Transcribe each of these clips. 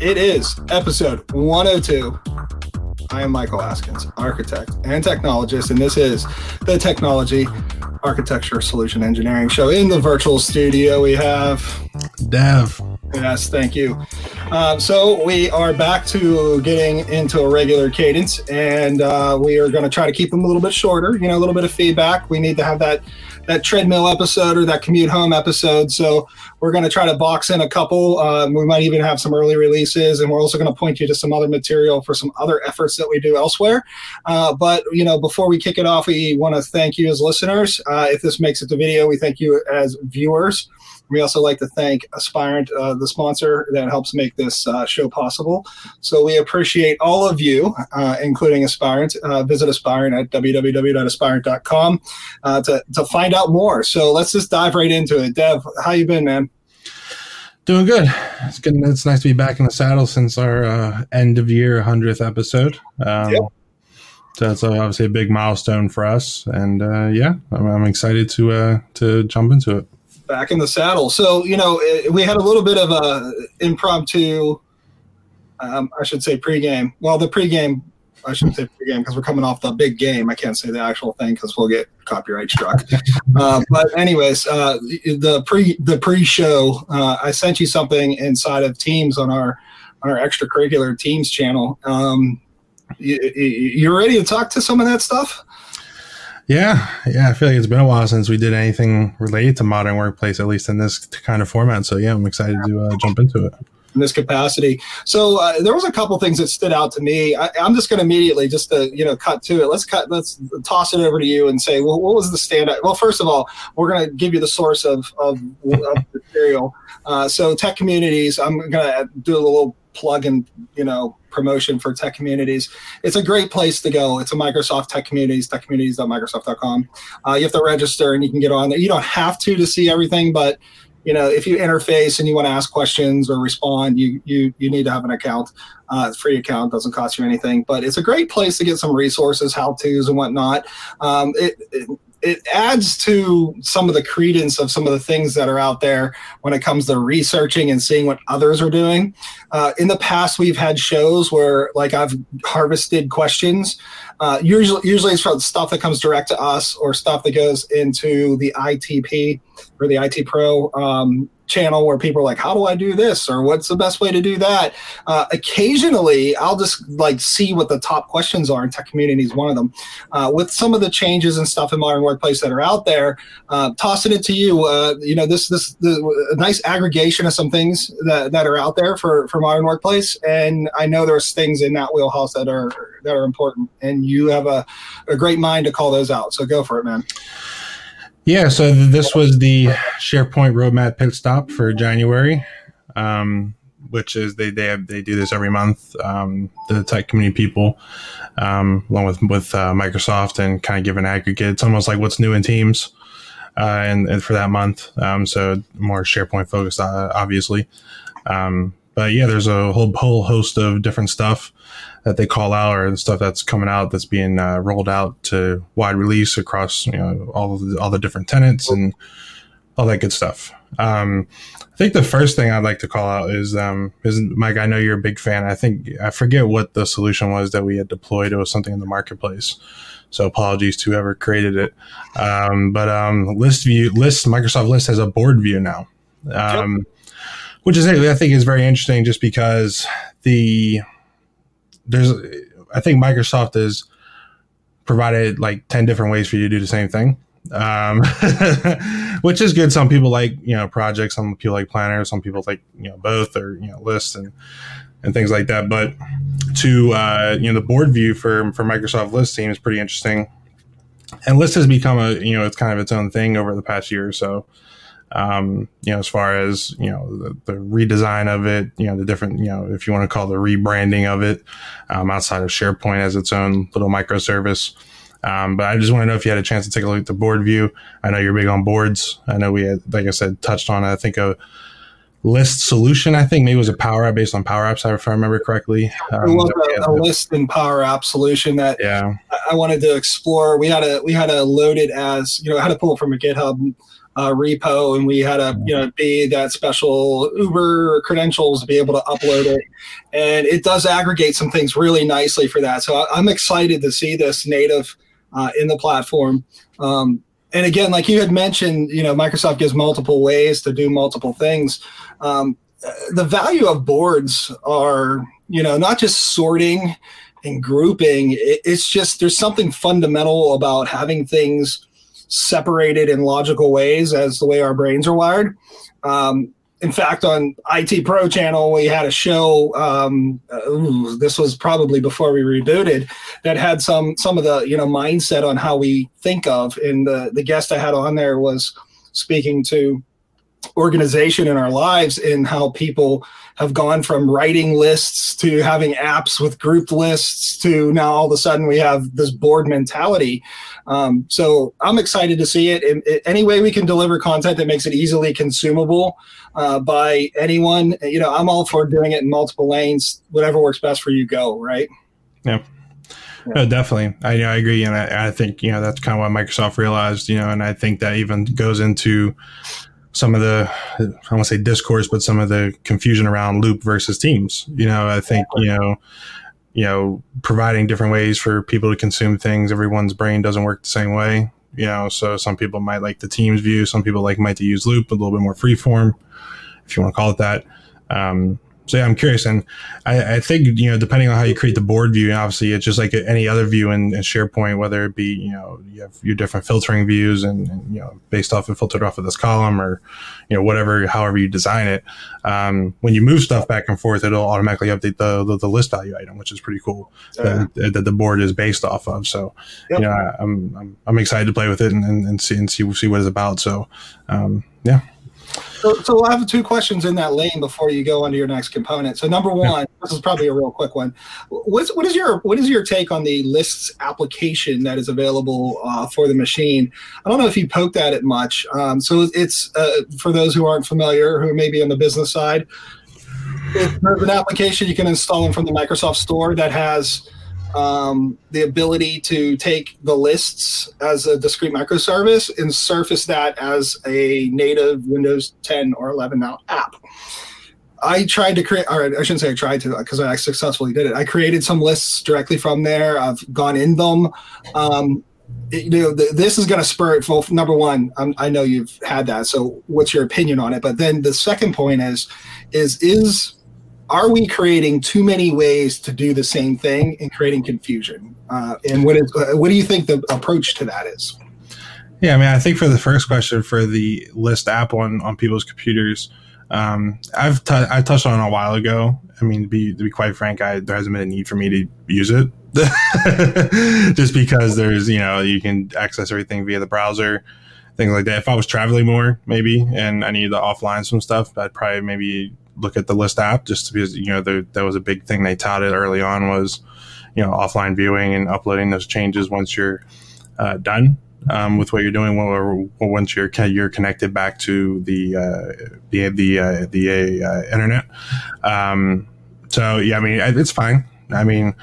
It is episode 102. I am Michael Askins, architect and technologist, and this is the Technology Architecture Solution Engineering Show. In the virtual studio, we have Dev. Yes, thank you. Uh, so we are back to getting into a regular cadence, and uh, we are going to try to keep them a little bit shorter. You know, a little bit of feedback. We need to have that that treadmill episode or that commute home episode. So we're going to try to box in a couple. Um, we might even have some early releases, and we're also going to point you to some other material for some other efforts that we do elsewhere. Uh, but you know, before we kick it off, we want to thank you as listeners. Uh, if this makes it to video, we thank you as viewers. We also like to thank Aspirant, uh, the sponsor that helps make this uh, show possible. So we appreciate all of you, uh, including Aspirant. Uh, visit Aspirant at www.aspirant.com uh, to, to find out more. So let's just dive right into it. Dev, how you been, man? Doing good. It's good. It's nice to be back in the saddle since our uh, end of year hundredth episode. Um, yep. So that's obviously a big milestone for us, and yeah, I'm, I'm excited to to jump into it back in the saddle. So you know, we had a little bit of a impromptu. Um, I should say pregame. Well, the pregame. I shouldn't say pregame because we're coming off the big game. I can't say the actual thing because we'll get copyright struck. uh, but anyways, uh, the pre the pre-show, uh, I sent you something inside of Teams on our on our extracurricular Teams channel. Um, you, you ready to talk to some of that stuff? Yeah, yeah, I feel like it's been a while since we did anything related to modern workplace, at least in this kind of format. So yeah, I'm excited to uh, jump into it in this capacity. So uh, there was a couple things that stood out to me. I, am just going to immediately just to you know cut to it. Let's cut. Let's toss it over to you and say, well, what was the standout? Well, first of all, we're going to give you the source of of, of material. Uh, so tech communities. I'm going to do a little plug and you know promotion for tech communities. It's a great place to go. It's a Microsoft Tech Communities, techcommunities.microsoft.com. Uh, you have to register and you can get on there. You don't have to to see everything, but you know if you interface and you want to ask questions or respond, you you you need to have an account. Uh, free account doesn't cost you anything, but it's a great place to get some resources, how tos, and whatnot. Um, it, it it adds to some of the credence of some of the things that are out there when it comes to researching and seeing what others are doing. Uh, in the past, we've had shows where, like, I've harvested questions. Uh, usually, usually it's from stuff that comes direct to us or stuff that goes into the ITP or the IT Pro um, channel where people are like, how do I do this? Or what's the best way to do that? Uh, occasionally, I'll just like see what the top questions are, and tech community is one of them. Uh, with some of the changes and stuff in modern workplace that are out there, uh, tossing it to you. Uh, you know, this this the, nice aggregation of some things that, that are out there for for modern workplace, and I know there's things in that wheelhouse that are that are important, and you have a, a great mind to call those out. So go for it, man. Yeah, so this was the SharePoint roadmap pit stop for January, um, which is they they have, they do this every month. Um, the tech community people, um, along with with uh, Microsoft, and kind of give an aggregate. It's almost like what's new in Teams, uh, and, and for that month. Um, so more SharePoint focused, uh, obviously. Um, but yeah, there's a whole whole host of different stuff that they call out or the stuff that's coming out that's being uh, rolled out to wide release across you know all the, all the different tenants and all that good stuff. Um, I think the first thing I'd like to call out is um, is Mike. I know you're a big fan. I think I forget what the solution was that we had deployed. It was something in the marketplace. So apologies to whoever created it. Um, but um, list view list Microsoft List has a board view now, um, which is I think is very interesting just because the there's I think Microsoft has provided like 10 different ways for you to do the same thing. Um, which is good. Some people like, you know, projects, some people like planners, some people like, you know, both or, you know, lists and, and things like that. But to, uh, you know, the board view for, for Microsoft list team is pretty interesting. And list has become a, you know, it's kind of its own thing over the past year or so um, you know, as far as, you know, the, the, redesign of it, you know, the different, you know, if you want to call the rebranding of it, um, outside of SharePoint as its own little microservice. Um, but I just want to know if you had a chance to take a look at the board view. I know you're big on boards. I know we had, like I said, touched on, I think, a list solution. I think maybe it was a Power App based on Power Apps, if I remember correctly. Um, it was a, a, list and Power App solution that yeah. I wanted to explore. We had a we had a loaded as you know, I had to pull it from a GitHub uh, repo, and we had to you know be that special Uber credentials to be able to upload it, and it does aggregate some things really nicely for that. So I, am excited to see this native uh, in the platform. Um, and again, like you had mentioned, you know, Microsoft gives multiple ways to do multiple things. Um, the value of boards are, you know, not just sorting and grouping. it's just there's something fundamental about having things separated in logical ways as the way our brains are wired. Um, in fact, on IT Pro channel, we had a show. Um, ooh, this was probably before we rebooted. That had some some of the you know mindset on how we think of. And the the guest I had on there was speaking to organization in our lives and how people have gone from writing lists to having apps with grouped lists to now all of a sudden we have this board mentality. Um, so I'm excited to see it. In, in, any way we can deliver content that makes it easily consumable uh, by anyone, you know, I'm all for doing it in multiple lanes. Whatever works best for you, go right. Yeah. Yeah. No, definitely. I, I agree, and I, I, think you know that's kind of what Microsoft realized. You know, and I think that even goes into some of the I to say discourse, but some of the confusion around loop versus teams. You know, I think you know, you know, providing different ways for people to consume things. Everyone's brain doesn't work the same way. You know, so some people might like the teams view, some people like might to use loop a little bit more freeform, if you want to call it that. Um, so yeah, I'm curious, and I, I, think you know, depending on how you create the board view, obviously it's just like any other view in, in SharePoint, whether it be you know you have your different filtering views, and, and, you know based off and filtered off of this column, or you know whatever, however you design it. Um, when you move stuff back and forth, it'll automatically update the the, the list value item, which is pretty cool that, that, the board is based off of. So yep. you know, I, am I'm, I'm excited to play with it and, and, and see and see see what it's about. So um, yeah. So, so I have two questions in that lane before you go on to your next component. So number one, this is probably a real quick one. What's what is your what is your take on the lists application that is available uh, for the machine? I don't know if you poked at it much. Um, so it's uh, for those who aren't familiar, who may be on the business side. There's an application you can install them from the Microsoft Store that has um, the ability to take the lists as a discrete microservice and surface that as a native Windows 10 or 11 now app. I tried to create, or I shouldn't say I tried to, because I successfully did it. I created some lists directly from there. I've gone in them. Um, you know, this is going to spur it. Well, number one, I'm, I know you've had that. So, what's your opinion on it? But then the second point is, is is are we creating too many ways to do the same thing and creating confusion? Uh, and what is uh, what do you think the approach to that is? Yeah, I mean, I think for the first question for the list app on on people's computers, um, I've t- I touched on a while ago. I mean, to be to be quite frank, I, there hasn't been a need for me to use it, just because there's you know you can access everything via the browser, things like that. If I was traveling more, maybe, and I needed to offline some stuff, I'd probably maybe look at the list app just because you know there, that was a big thing they touted early on was you know offline viewing and uploading those changes once you're uh, done um, with what you're doing once you're you're connected back to the uh, the the uh, the uh, internet. Um, so yeah, I mean it's fine. I mean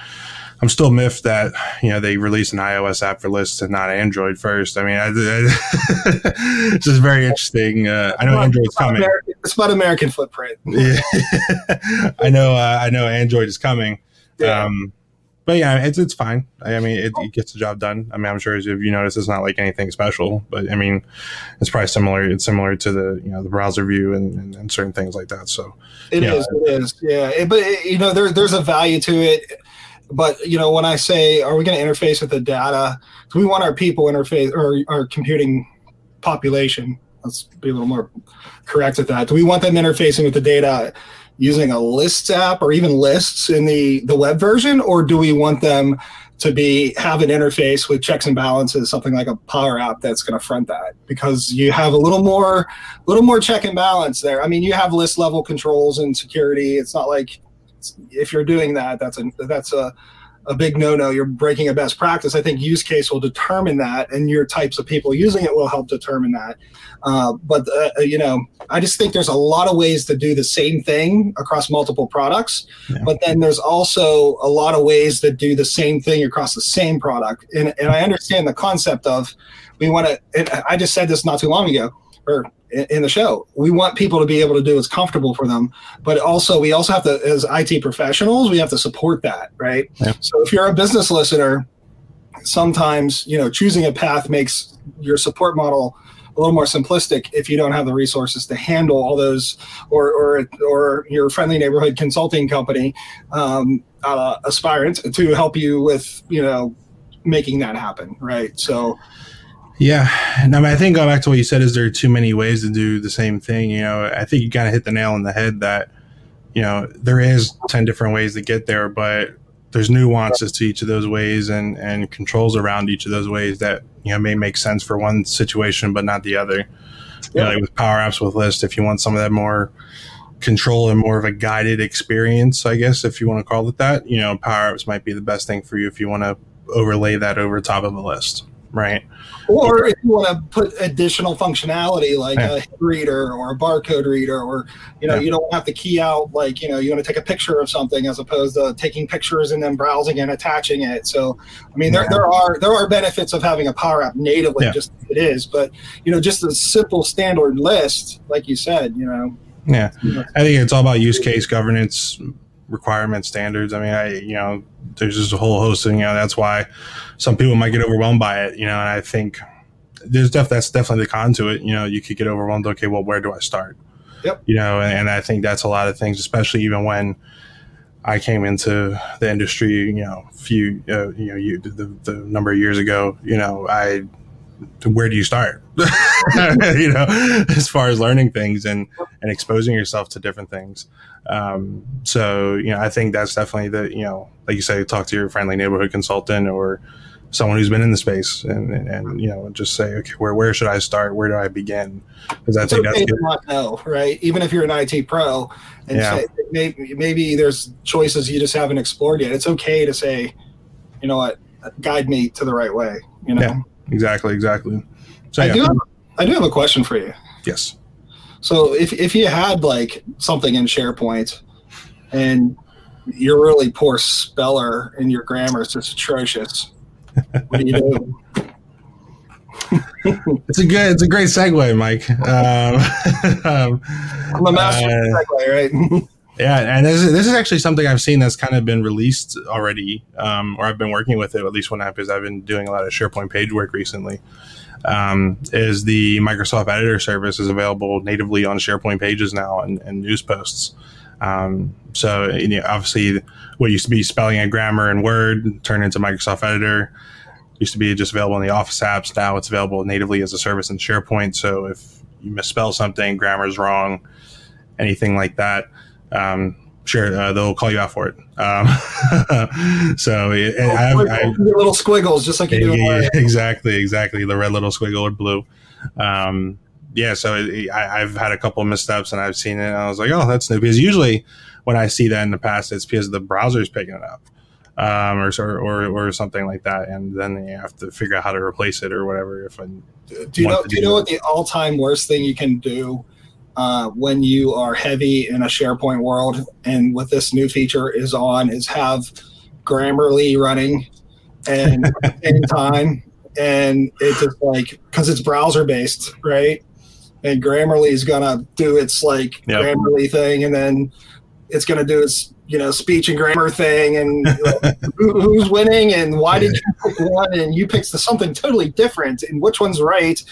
I'm still miffed that you know they released an iOS app for lists and not Android first. I mean, I, I, it's just very interesting. Uh, I know Android's coming. American, it's about American footprint. yeah, I know. Uh, I know Android is coming. Yeah. Um, but yeah, it's it's fine. I, mean, it, it, gets the job done. I mean, I'm sure as if you notice, it's not like anything special. But I mean, it's probably similar. It's similar to the you know the browser view and, and, and certain things like that. So it is. Know, it is. Yeah, it, but it, you know, there, there's a value to it but you know when i say are we going to interface with the data? Do we want our people interface or our computing population let's be a little more correct with that. Do we want them interfacing with the data using a lists app or even lists in the the web version? Or do we want them to be have an interface with checks and balances something like a power app that's going to front that? Because you have a little more little more check and balance there. I mean you have list level controls and security. It's not like if you're doing that, that's a that's a a big no-no. You're breaking a best practice. I think use case will determine that, and your types of people using it will help determine that. Uh, but uh, uh, you know, I just think there's a lot of ways to do the same thing across multiple products. Yeah. But then there's also a lot of ways that do the same thing across the same product. And, and I understand the concept of we want to. I just said this not too long ago or in the show. We want people to be able to do what's comfortable for them, but also we also have to, as IT professionals, we have to support that, right? Yeah. So if you're a business listener, sometimes you know choosing a path makes your support model a little more simplistic if you don't have the resources to handle all those, or or or your friendly neighborhood consulting company um, uh, aspirant to help you with you know making that happen, right? So yeah, and I, mean, I think going back to what you said is there are too many ways to do the same thing. You know, I think you kind of hit the nail on the head that you know there is ten different ways to get there, but there's nuances to each of those ways and and controls around each of those ways that you know may make sense for one situation but not the other. Yeah. You know, like with Power Apps with List, if you want some of that more control and more of a guided experience, I guess if you want to call it that, you know, Power Apps might be the best thing for you if you want to overlay that over top of a list right? Or if you want to put additional functionality like yeah. a reader or a barcode reader, or you know, yeah. you don't have to key out like you know you want to take a picture of something as opposed to taking pictures and then browsing and attaching it. So, I mean, there, yeah. there are there are benefits of having a Power App natively, just it is, but you know, just a simple standard list, like you said, you know. Yeah, I think it's all about use case governance requirement standards. I mean, I you know, there's just a whole host of you know that's why some people might get overwhelmed by it. You know, and I think there's def- that's definitely the con to it. You know, you could get overwhelmed. Okay, well, where do I start? Yep. You know, and, and I think that's a lot of things, especially even when I came into the industry. You know, few uh, you know, you the, the number of years ago. You know, I where do you start? you know, as far as learning things and and exposing yourself to different things. Um, so you know, I think that's definitely the you know, like you say, talk to your friendly neighborhood consultant or someone who's been in the space and, and, and, you know just say okay where where should I start where do I begin because I it's think okay that's good. not know right even if you're an IT pro and yeah. say, maybe maybe there's choices you just haven't explored yet it's okay to say you know what guide me to the right way you know yeah exactly, exactly. So I yeah. do have, I do have a question for you. Yes. So if if you had like something in SharePoint and you're really poor speller and your grammar is just atrocious, what do you do? it's a good, it's a great segue, Mike. Um, um, I'm a master uh, segue, right? Yeah, and this is, this is actually something I've seen that's kind of been released already, um, or I've been working with it at least one app because I've been doing a lot of SharePoint page work recently. Um, is the Microsoft Editor service is available natively on SharePoint pages now and, and news posts. Um, so you know, obviously, what used to be spelling and grammar in Word turned into Microsoft Editor. Used to be just available in the Office apps. Now it's available natively as a service in SharePoint. So if you misspell something, grammar's wrong, anything like that um, sure uh, they'll call you out for it. Um, so it, oh, I, have, I, little squiggles, just like you do. Yeah, exactly, exactly. The red little squiggle or blue. Um, yeah, so it, I, have had a couple of missteps and I've seen it. and I was like, oh, that's new. Because usually when I see that in the past, it's because the browser is picking it up. Um, or, or, or something like that, and then you have to figure out how to replace it or whatever. If I do you know, do you know what the all-time worst thing you can do uh, when you are heavy in a SharePoint world, and what this new feature is on, is have Grammarly running and at the same time, and it's just like because it's browser based, right? And Grammarly is gonna do its like yep. Grammarly thing, and then it's gonna do its you know speech and grammar thing, and who, who's winning, and why did you pick one, and you picked something totally different, and which one's right.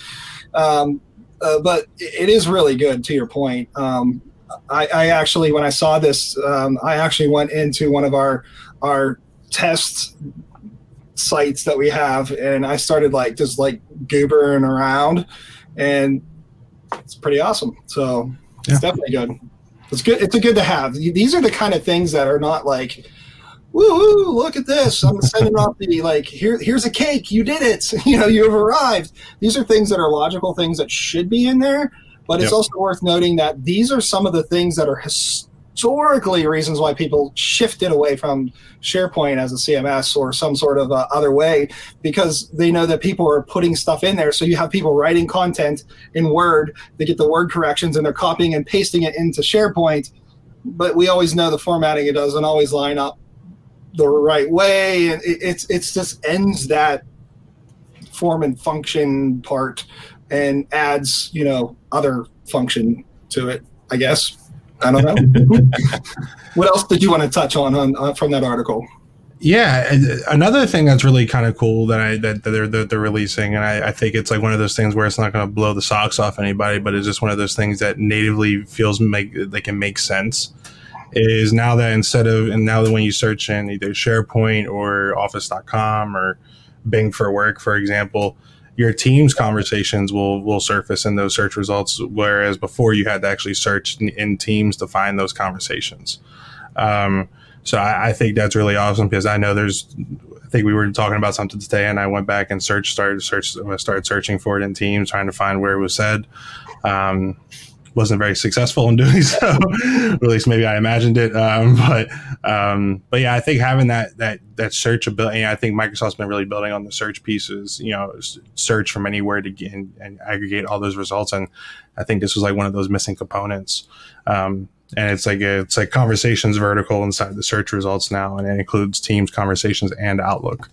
Um, uh, but it is really good. To your point, um, I, I, actually when I saw this, um, I actually went into one of our our test sites that we have, and I started like just like goobering around, and it's pretty awesome. So it's definitely good. It's good. It's a good to have. These are the kind of things that are not like woo look at this. I'm sending off the like here here's a cake. You did it. You know, you have arrived. These are things that are logical things that should be in there, but it's yep. also worth noting that these are some of the things that are historically reasons why people shifted away from SharePoint as a CMS or some sort of uh, other way because they know that people are putting stuff in there. So you have people writing content in Word, they get the word corrections and they're copying and pasting it into SharePoint. But we always know the formatting it doesn't always line up the right way, and it, it's it's just ends that form and function part and adds you know other function to it. I guess I don't know. what else did you want to touch on, on, on from that article? Yeah, uh, another thing that's really kind of cool that I that, they're, that they're releasing, and I, I, think it's like one of those things where it's not going to blow the socks off anybody, but it's just one of those things that natively feels make they can make sense. Is now that instead of and now that when you search in either SharePoint or Office.com or Bing for Work, for example, your team's conversations will will surface in those search results, whereas before you had to actually search in, in Teams to find those conversations. Um, so I, I, think that's really awesome because I know there's. I think we were talking about something today, and I went back and searched, started search, started searching for it in Teams, trying to find where it was said. Um, wasn't very successful in doing so. at least maybe I imagined it. Um, but um, but yeah, I think having that that that search ability, I think Microsoft's been really building on the search pieces. You know, search from anywhere to get and, and aggregate all those results. And I think this was like one of those missing components. Um, and it's like a, it's like conversations vertical inside the search results now, and it includes Teams conversations and Outlook.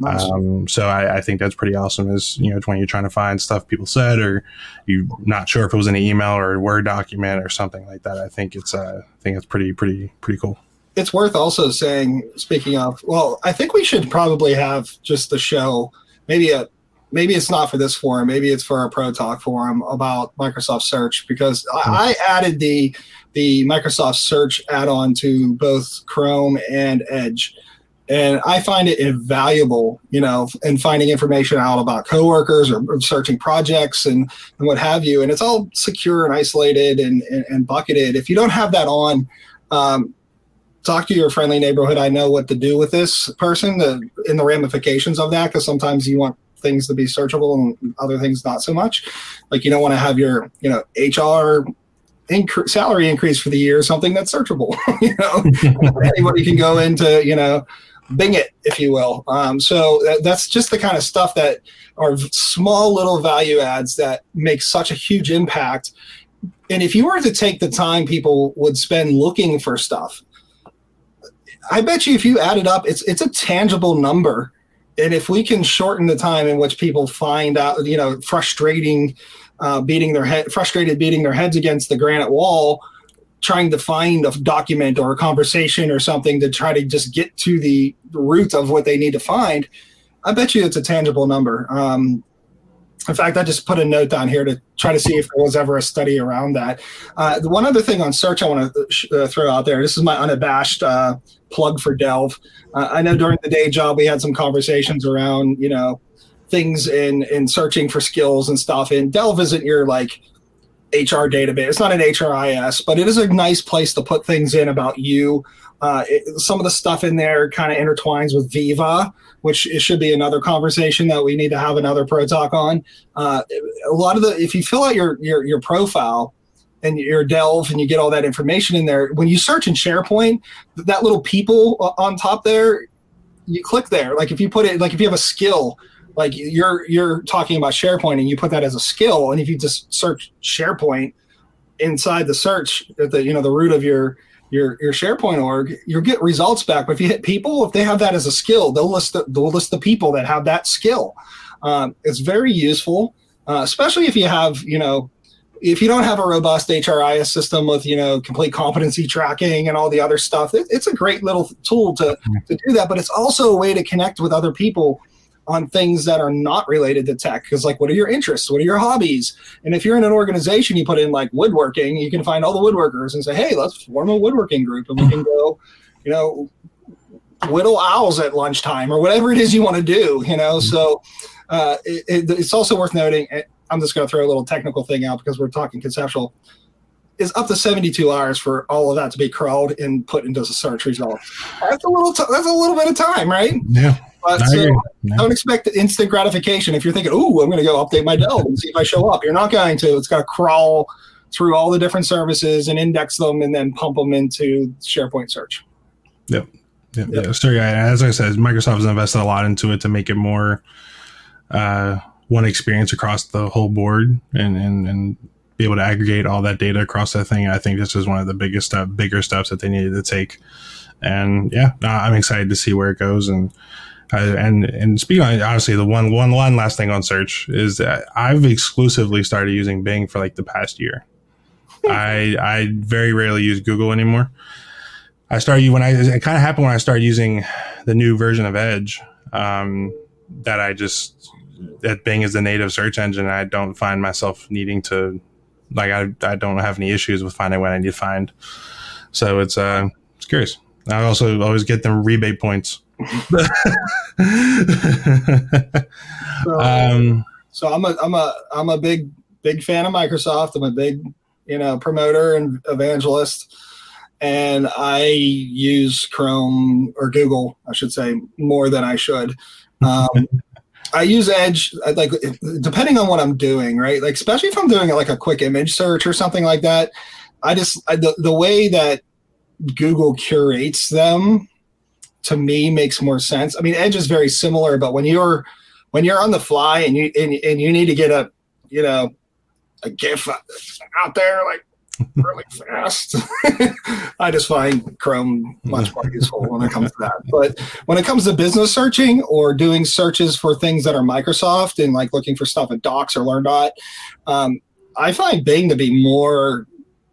Nice. Um, so I, I, think that's pretty awesome. Is you know when you're trying to find stuff people said, or you're not sure if it was an email or a Word document or something like that. I think it's uh, I think it's pretty pretty pretty cool. It's worth also saying. Speaking of, well, I think we should probably have just the show maybe a maybe it's not for this forum maybe it's for our pro talk forum about microsoft search because I, hmm. I, added the the Microsoft Search add-on to both Chrome and Edge. And I find it invaluable, you know, in finding information out about coworkers or, searching projects and, and what have you. And it's all secure and isolated and, and, and bucketed. If you don't have that on, um, talk to your friendly neighborhood. I know what to do with this person the, in the ramifications of that, because sometimes you want things to be searchable and other things not so much. Like you don't want to have your, you know, HR inc- salary increase for the year something that's searchable. you know, anybody can go into you know Bing it, if you will. Um, so that, that's just the kind of stuff that are small little value adds that make such a huge impact. And if you were to take the time people would spend looking for stuff, I bet you if you add it up, it's it's a tangible number. And if we can shorten the time in which people find out, you know, frustrating uh, beating their head, frustrated, beating their heads against the granite wall, trying to find a document or a conversation or something to try to just get to the root of what they need to find. I bet you it's a tangible number. Um, in fact, I just put a note down here to try to see if there was ever a study around that. Uh, the one other thing on search I want to sh- uh, throw out there. This is my unabashed uh, plug for Delve. Uh, I know during the day job we had some conversations around, you know, things in in searching for skills and stuff. And Delve isn't your like HR database. It's not an HRIS, but it is a nice place to put things in about you. Uh, it, some of the stuff in there kind of intertwines with Viva, which it should be another conversation that we need to have another pro talk on. Uh, a lot of the if you fill out your your, your profile and your delve and you get all that information in there when you search in sharepoint that little people on top there you click there like if you put it like if you have a skill like you're you're talking about SharePoint and you put that as a skill, and if you just search SharePoint inside the search at the you know the root of your your your SharePoint org, you'll get results back. But if you hit people, if they have that as a skill, they'll list the, they'll list the people that have that skill. Um, it's very useful, uh, especially if you have you know if you don't have a robust HRIS system with you know complete competency tracking and all the other stuff. It, it's a great little tool to to do that, but it's also a way to connect with other people on things that are not related to tech. Because like what are your interests? What are your hobbies? And if you're in an organization you put in like woodworking you can find all the woodworkers and say hey let's form a woodworking group and we can go you know whittle owls at lunchtime or whatever it is you want to do you know? So uh, it, it, it's also worth noting i'm just going to throw a little technical thing out because we're talking conceptual is up to 72 hours for all of that to be crawled and put into the search result. That's a little. T- that's a little bit of time, right? Yeah. But so don't expect instant gratification. If you're thinking, "Ooh, I'm going to go update my Delve and see if I show up," you're not going to. It's got to crawl through all the different services and index them, and then pump them into SharePoint search. Yep. Yep. yep. Yeah. So yeah, as I said, Microsoft has invested a lot into it to make it more uh, one experience across the whole board, and and and be able to aggregate all that data across that thing. I think this is one of the biggest, bigger steps that they needed to take. And yeah, I'm excited to see where it goes. And and and speaking on obviously the one one one last thing on search is that I've exclusively started using Bing for like the past year. I I very rarely use Google anymore. I started when I it kind of happened when I started using the new version of Edge. Um, that I just that Bing is the native search engine. I don't find myself needing to like I I don't have any issues with finding what I need to find. So it's uh it's curious. I also always get them rebate points. so, um, so I'm a I'm a I'm a big big fan of Microsoft. I'm a big you know promoter and evangelist, and I use Chrome or Google, I should say, more than I should. Um, I use Edge uh, like depending on what I'm doing, right? Like especially if I'm doing like a quick image search or something like that. I just I, the the way that Google curates them to me makes more sense. I mean, Edge is very similar, but when you're when you're on the fly and you and, and you need to get a you know a GIF out there like really fast, I just find Chrome much more useful when it comes to that. But when it comes to business searching or doing searches for things that are Microsoft and like looking for stuff at Docs or LearnDot, um, I find Bing to be more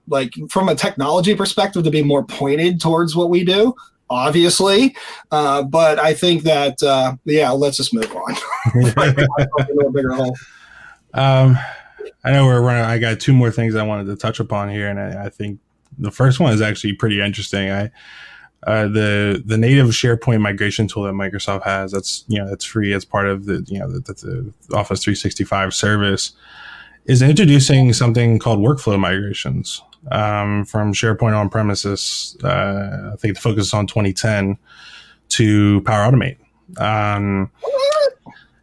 like from a technology perspective to be more pointed towards what we do obviously. Uh, but i think that uh, yeah let's just move on. Um, i know we're running i got two more things i wanted to touch upon here and i, I think the first one is actually pretty interesting i uh, the the native SharePoint migration tool that Microsoft has that's you know that's free as part of the you know the, the, the Office 365 service is introducing something called workflow migrations um, from SharePoint on premises. Uh, I think the focus is on 2010 to Power Automate. Um,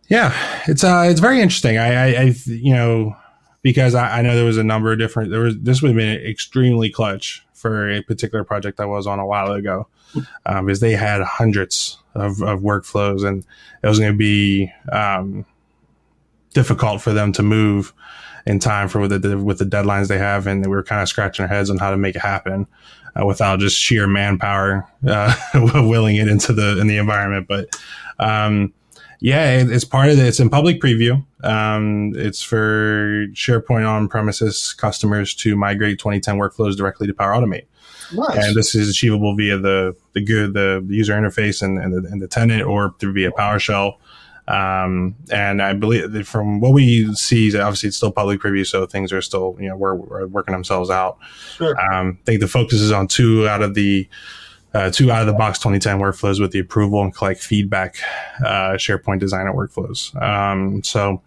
yeah, it's uh, it's very interesting. I, I, I you know, because I, I, know there was a number of different. There was this would have been extremely clutch for a particular project I was on a while ago, um, because they had hundreds of, of workflows, and it was going to be um, difficult for them to move in time for with the with the deadlines they have, and we were kind of scratching our heads on how to make it happen uh, without just sheer manpower uh, willing it into the in the environment. But um, yeah, it's part of it. It's in public preview. Um, it's for SharePoint on premises customers to migrate 2010 workflows directly to Power Automate. Nice. And this is achievable via the the good the user interface and, and, the, and the tenant or through via PowerShell. Um, and I believe from what we see, obviously it's still public preview, so things are still, you know, we're, we're working themselves out. Sure. Um, I think the focus is on two out of the uh, two out of the box 2010 workflows with the approval and collect feedback uh, SharePoint designer workflows. Um, so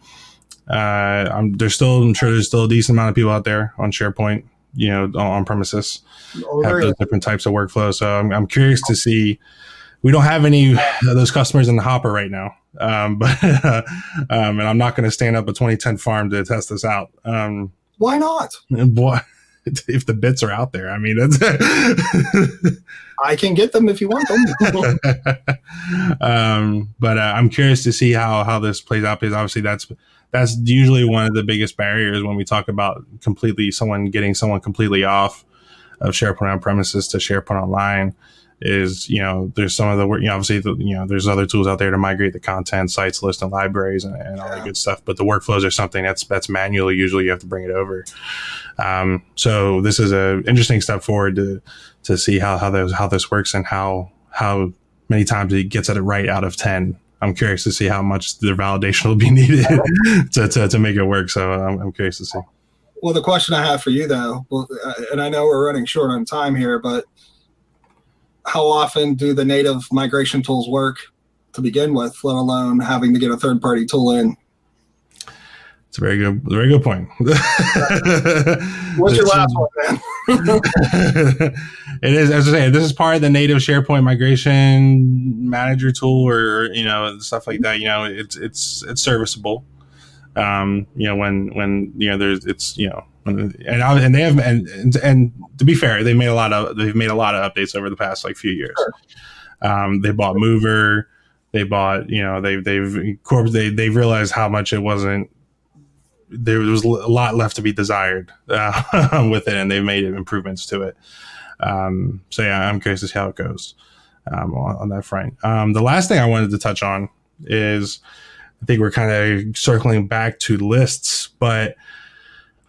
uh, I'm, there's still, I'm sure there's still a decent amount of people out there on SharePoint, you know, on, premises, oh, have those different types of workflows. So I'm, I'm curious to see. We don't have any of those customers in the hopper right now. Um, but um, and I'm not going to stand up a 2010 farm to test this out. Um, Why not? Boy, if the bits are out there, I mean, I can get them if you want them. um, but uh, I'm curious to see how how this plays out because obviously that's that's usually one of the biggest barriers when we talk about completely someone getting someone completely off of SharePoint on premises to SharePoint online is you know there's some of the work you know obviously the, you know there's other tools out there to migrate the content sites list and libraries and, and all that good stuff but the workflows are something that's that's manually usually you have to bring it over um, so this is a interesting step forward to to see how how this how this works and how how many times it gets at it right out of 10 I'm curious to see how much the validation will be needed to, to, to make it work. So I'm, I'm curious to see. Well, the question I have for you, though, and I know we're running short on time here, but how often do the native migration tools work to begin with, let alone having to get a third party tool in? It's a very good, very good point. What's your last one, man? it is, as I say, this is part of the native SharePoint migration manager tool, or you know, stuff like that. You know, it's it's it's serviceable. Um, you know, when when you know there's it's you know and and they have and, and, and to be fair, they made a lot of they've made a lot of updates over the past like few years. Sure. Um, they bought Mover, they bought you know they they've they they realized how much it wasn't there was a lot left to be desired uh, with it, and they've made improvements to it. Um, so yeah, I'm curious to see how it goes. um, on, on, that front. Um, the last thing I wanted to touch on is I think we're kind of circling back to lists, but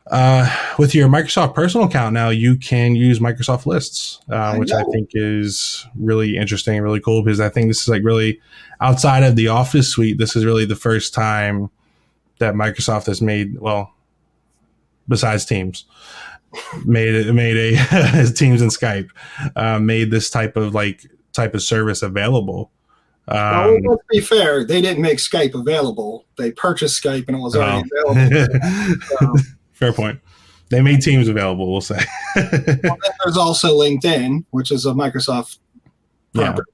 uh, with your Microsoft personal account now, you can use Microsoft Lists, uh, which I, I, think is really interesting, really cool because I think this is like really outside of the Office suite. This is really the first time that Microsoft has made well, besides Teams, made made a Teams and Skype, uh, made this type of like type of service available. Um, well, let's be fair. They didn't make Skype available. They purchased Skype and it was already oh. available. so. Fair point. They made Teams available. We'll say. well, there's also LinkedIn, which is a Microsoft property, yeah.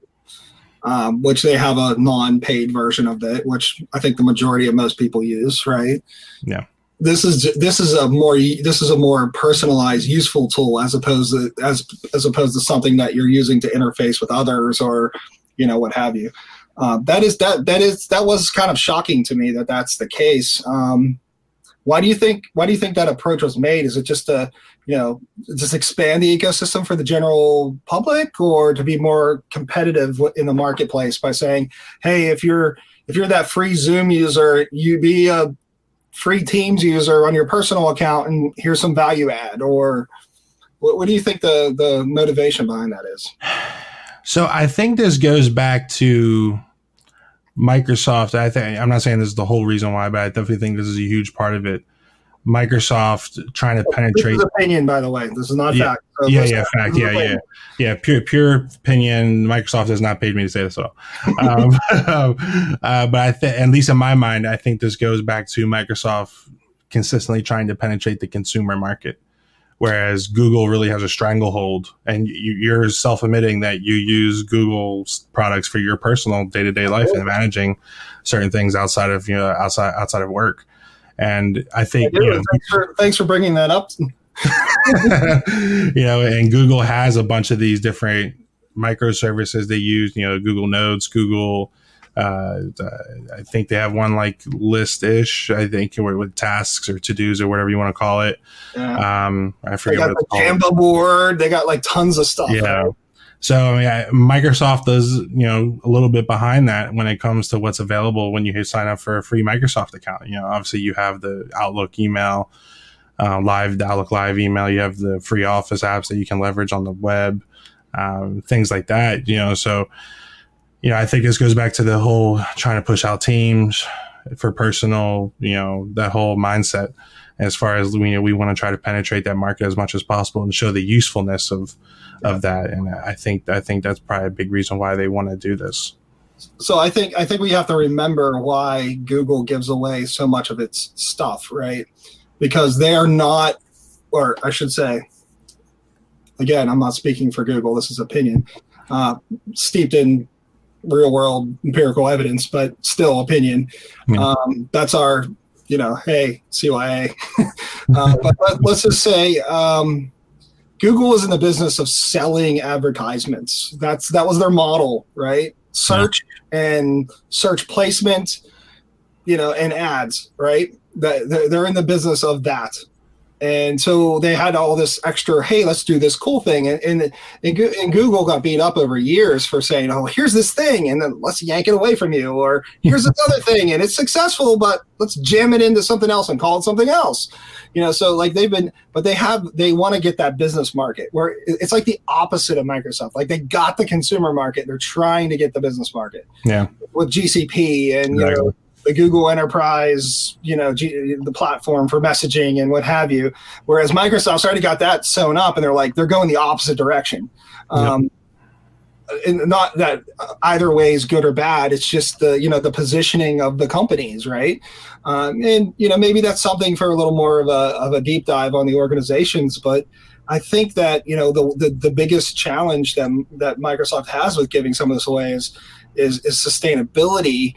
Um, which they have a non-paid version of it, which I think the majority of most people use. Right. Yeah this is this is a more this is a more personalized useful tool as opposed to as as opposed to something that you're using to interface with others or you know what have you uh, that is that that is that was kind of shocking to me that that's the case um, why do you think why do you think that approach was made? Is it just to you know just expand the ecosystem for the general public or to be more competitive in the marketplace by saying hey if you're if you're that free zoom user you be a free Teams user on your personal account and here's some value add? Or what, what do you think the the motivation behind that is? So i think this goes back to microsoft i think i'm not saying this is the whole reason why but i definitely think this is a huge part of it Microsoft trying to penetrate. This is opinion, by the way. This is not yeah, fact. So yeah, yeah, fact. Yeah, yeah, yeah. Pure, pure opinion. Microsoft has not paid me to say this at all. Um, uh, but I think, at least in my mind, I think this goes back to Microsoft consistently trying to penetrate the consumer market, whereas Google really has a stranglehold, and you, are self-admitting that you use Google's products for your personal day-to-day life and managing certain things outside of you know outside outside of work. And I think, I you know, thanks, for, thanks for bringing that up. you know, and Google has a bunch of these different microservices they use, you know, Google Notes, Google, uh, I think they have one like list ish, I think, with tasks or to dos or whatever you want to call it. Yeah. Um, I forget they got what the Canva board. They got like tons of stuff. Yeah. Right? So yeah, Microsoft is you know a little bit behind that when it comes to what's available when you sign up for a free Microsoft account. You know, obviously you have the Outlook email, uh, live the Outlook Live email. You have the free Office apps that you can leverage on the web, um, things like that. You know, so you know I think this goes back to the whole trying to push out teams for personal. You know, that whole mindset as far as you know, we want to try to penetrate that market as much as possible and show the usefulness of of that. And I think I think that's probably a big reason why they want to do this. So I think I think we have to remember why Google gives away so much of its stuff, right? Because they are not, or I should say, again, I'm not speaking for Google. This is opinion, uh, steeped in real world empirical evidence, but still opinion. Um, that's our, you know, hey, CYA. uh, but let, us just say, um, Google is in the business of selling advertisements. That's that was their model, right? Search yeah. and search placement, you know, and ads, right? That they're in the business of that. And so they had all this extra, hey, let's do this cool thing. And, and, and, Google got beat up over years for saying, oh, here's this thing, and then let's yank it away from you. Or here's this other thing, and it's successful, but let's jam it into something else and call it something else. You know, so like they've been, but they have, they want to get that business market where it's like the opposite of Microsoft. Like they got the consumer market, they're trying to get the business market. Yeah. With GCP and, you know, the Google Enterprise, you know, G, the platform for messaging and what have you. Whereas Microsoft's already got that sewn up, and they're like they're going the opposite direction. Um, and not that either way is good or bad. It's just the you know the positioning of the companies, right? Um, and you know maybe that's something for a little more of a of a deep dive on the organizations, but. I think that you know the, the, the biggest challenge that that Microsoft has with giving some of this away is is, is sustainability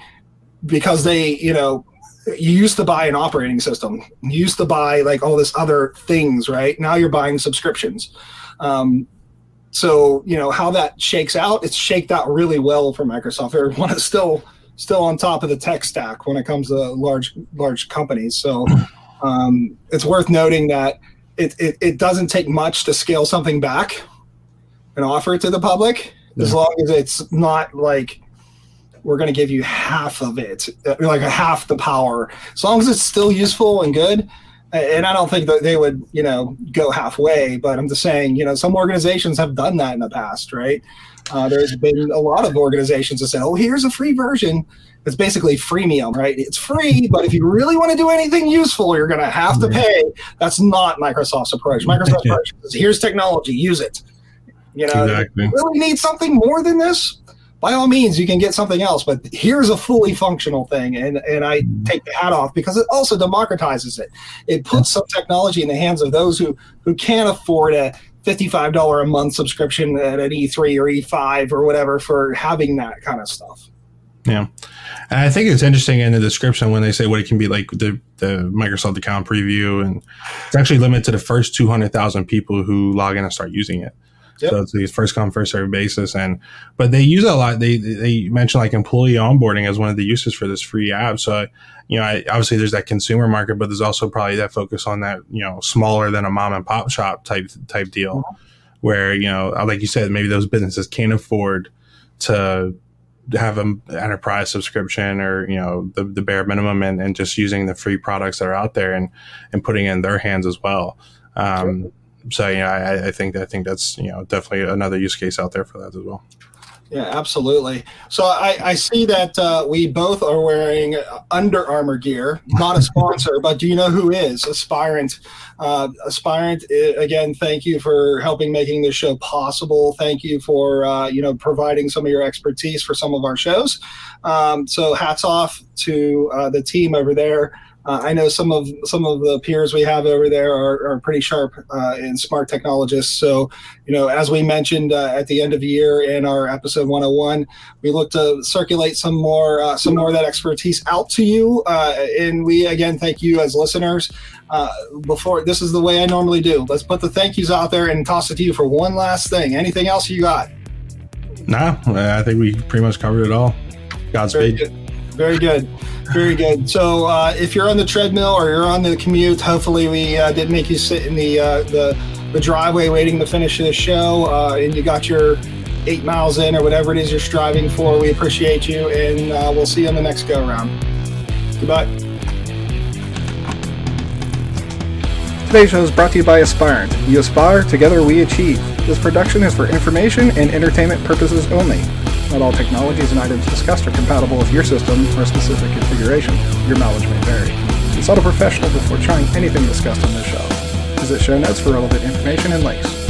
because they, you know, you used to buy an operating system. You used to buy like all this other things, right? Now you're buying subscriptions. Um, so you know how that shakes out. It's shaked out really well for Microsoft. Everyone is still still on top of the tech stack when it comes to large large companies. So um, it's worth noting that it, it, it doesn't take much to scale something back and offer it to the public as long as it's not like we're going to give you half of it, uh, like a half the power. As long as it's still useful and good. And I don't think that they would, you know, go halfway. But I'm just saying, you know, some organizations have done that in the past, right? Uh, there's been a lot of organizations that say, "Oh, here's a free version." It's basically freemium, right? It's free, but if you really want to do anything useful, you're going to have to pay. That's not Microsoft's approach. Microsoft's approach is here's technology, use it. You know, exactly. you really need something more than this? By all means, you can get something else, but here's a fully functional thing. And, and I take the hat off because it also democratizes it. It puts some technology in the hands of those who, who can't afford a $55 a month subscription at an E3 or E5 or whatever for having that kind of stuff. Yeah. And I think it's interesting in the description when they say what it can be like the, the Microsoft account preview, and it's actually limited to the first 200,000 people who log in and start using it. Yep. So it's these first come first serve basis, and but they use it a lot. They they mention like employee onboarding as one of the uses for this free app. So you know, I, obviously there's that consumer market, but there's also probably that focus on that you know smaller than a mom and pop shop type type deal, mm-hmm. where you know, like you said, maybe those businesses can't afford to have an enterprise subscription or you know the, the bare minimum and, and just using the free products that are out there and and putting in their hands as well um. So yeah I, I think I think that's you know definitely another use case out there for that as well yeah, absolutely. So I, I see that uh, we both are wearing Under Armour gear. Not a sponsor, but do you know who is Aspirant? Uh, Aspirant, again, thank you for helping making this show possible. Thank you for uh, you know providing some of your expertise for some of our shows. Um, so hats off to uh, the team over there. Uh, I know some of some of the peers we have over there are, are pretty sharp uh, and smart technologists. So, you know, as we mentioned uh, at the end of the year in our episode 101, we look to circulate some more uh, some more of that expertise out to you. Uh, and we again thank you as listeners. Uh, before this is the way I normally do. Let's put the thank yous out there and toss it to you for one last thing. Anything else you got? Nah, I think we pretty much covered it all. Godspeed. Very good. Very good. Very good. So uh, if you're on the treadmill or you're on the commute, hopefully we uh, did make you sit in the uh, the, the driveway waiting to finish the show, uh, and you got your eight miles in or whatever it is you're striving for. We appreciate you, and uh, we'll see you on the next go round. Goodbye. Today's show is brought to you by Aspirant. You aspire, together we achieve. This production is for information and entertainment purposes only. Not all technologies and items discussed are compatible with your system or specific configuration. Your mileage may vary. Consult a professional before trying anything discussed on this show. Visit show notes for relevant information and links.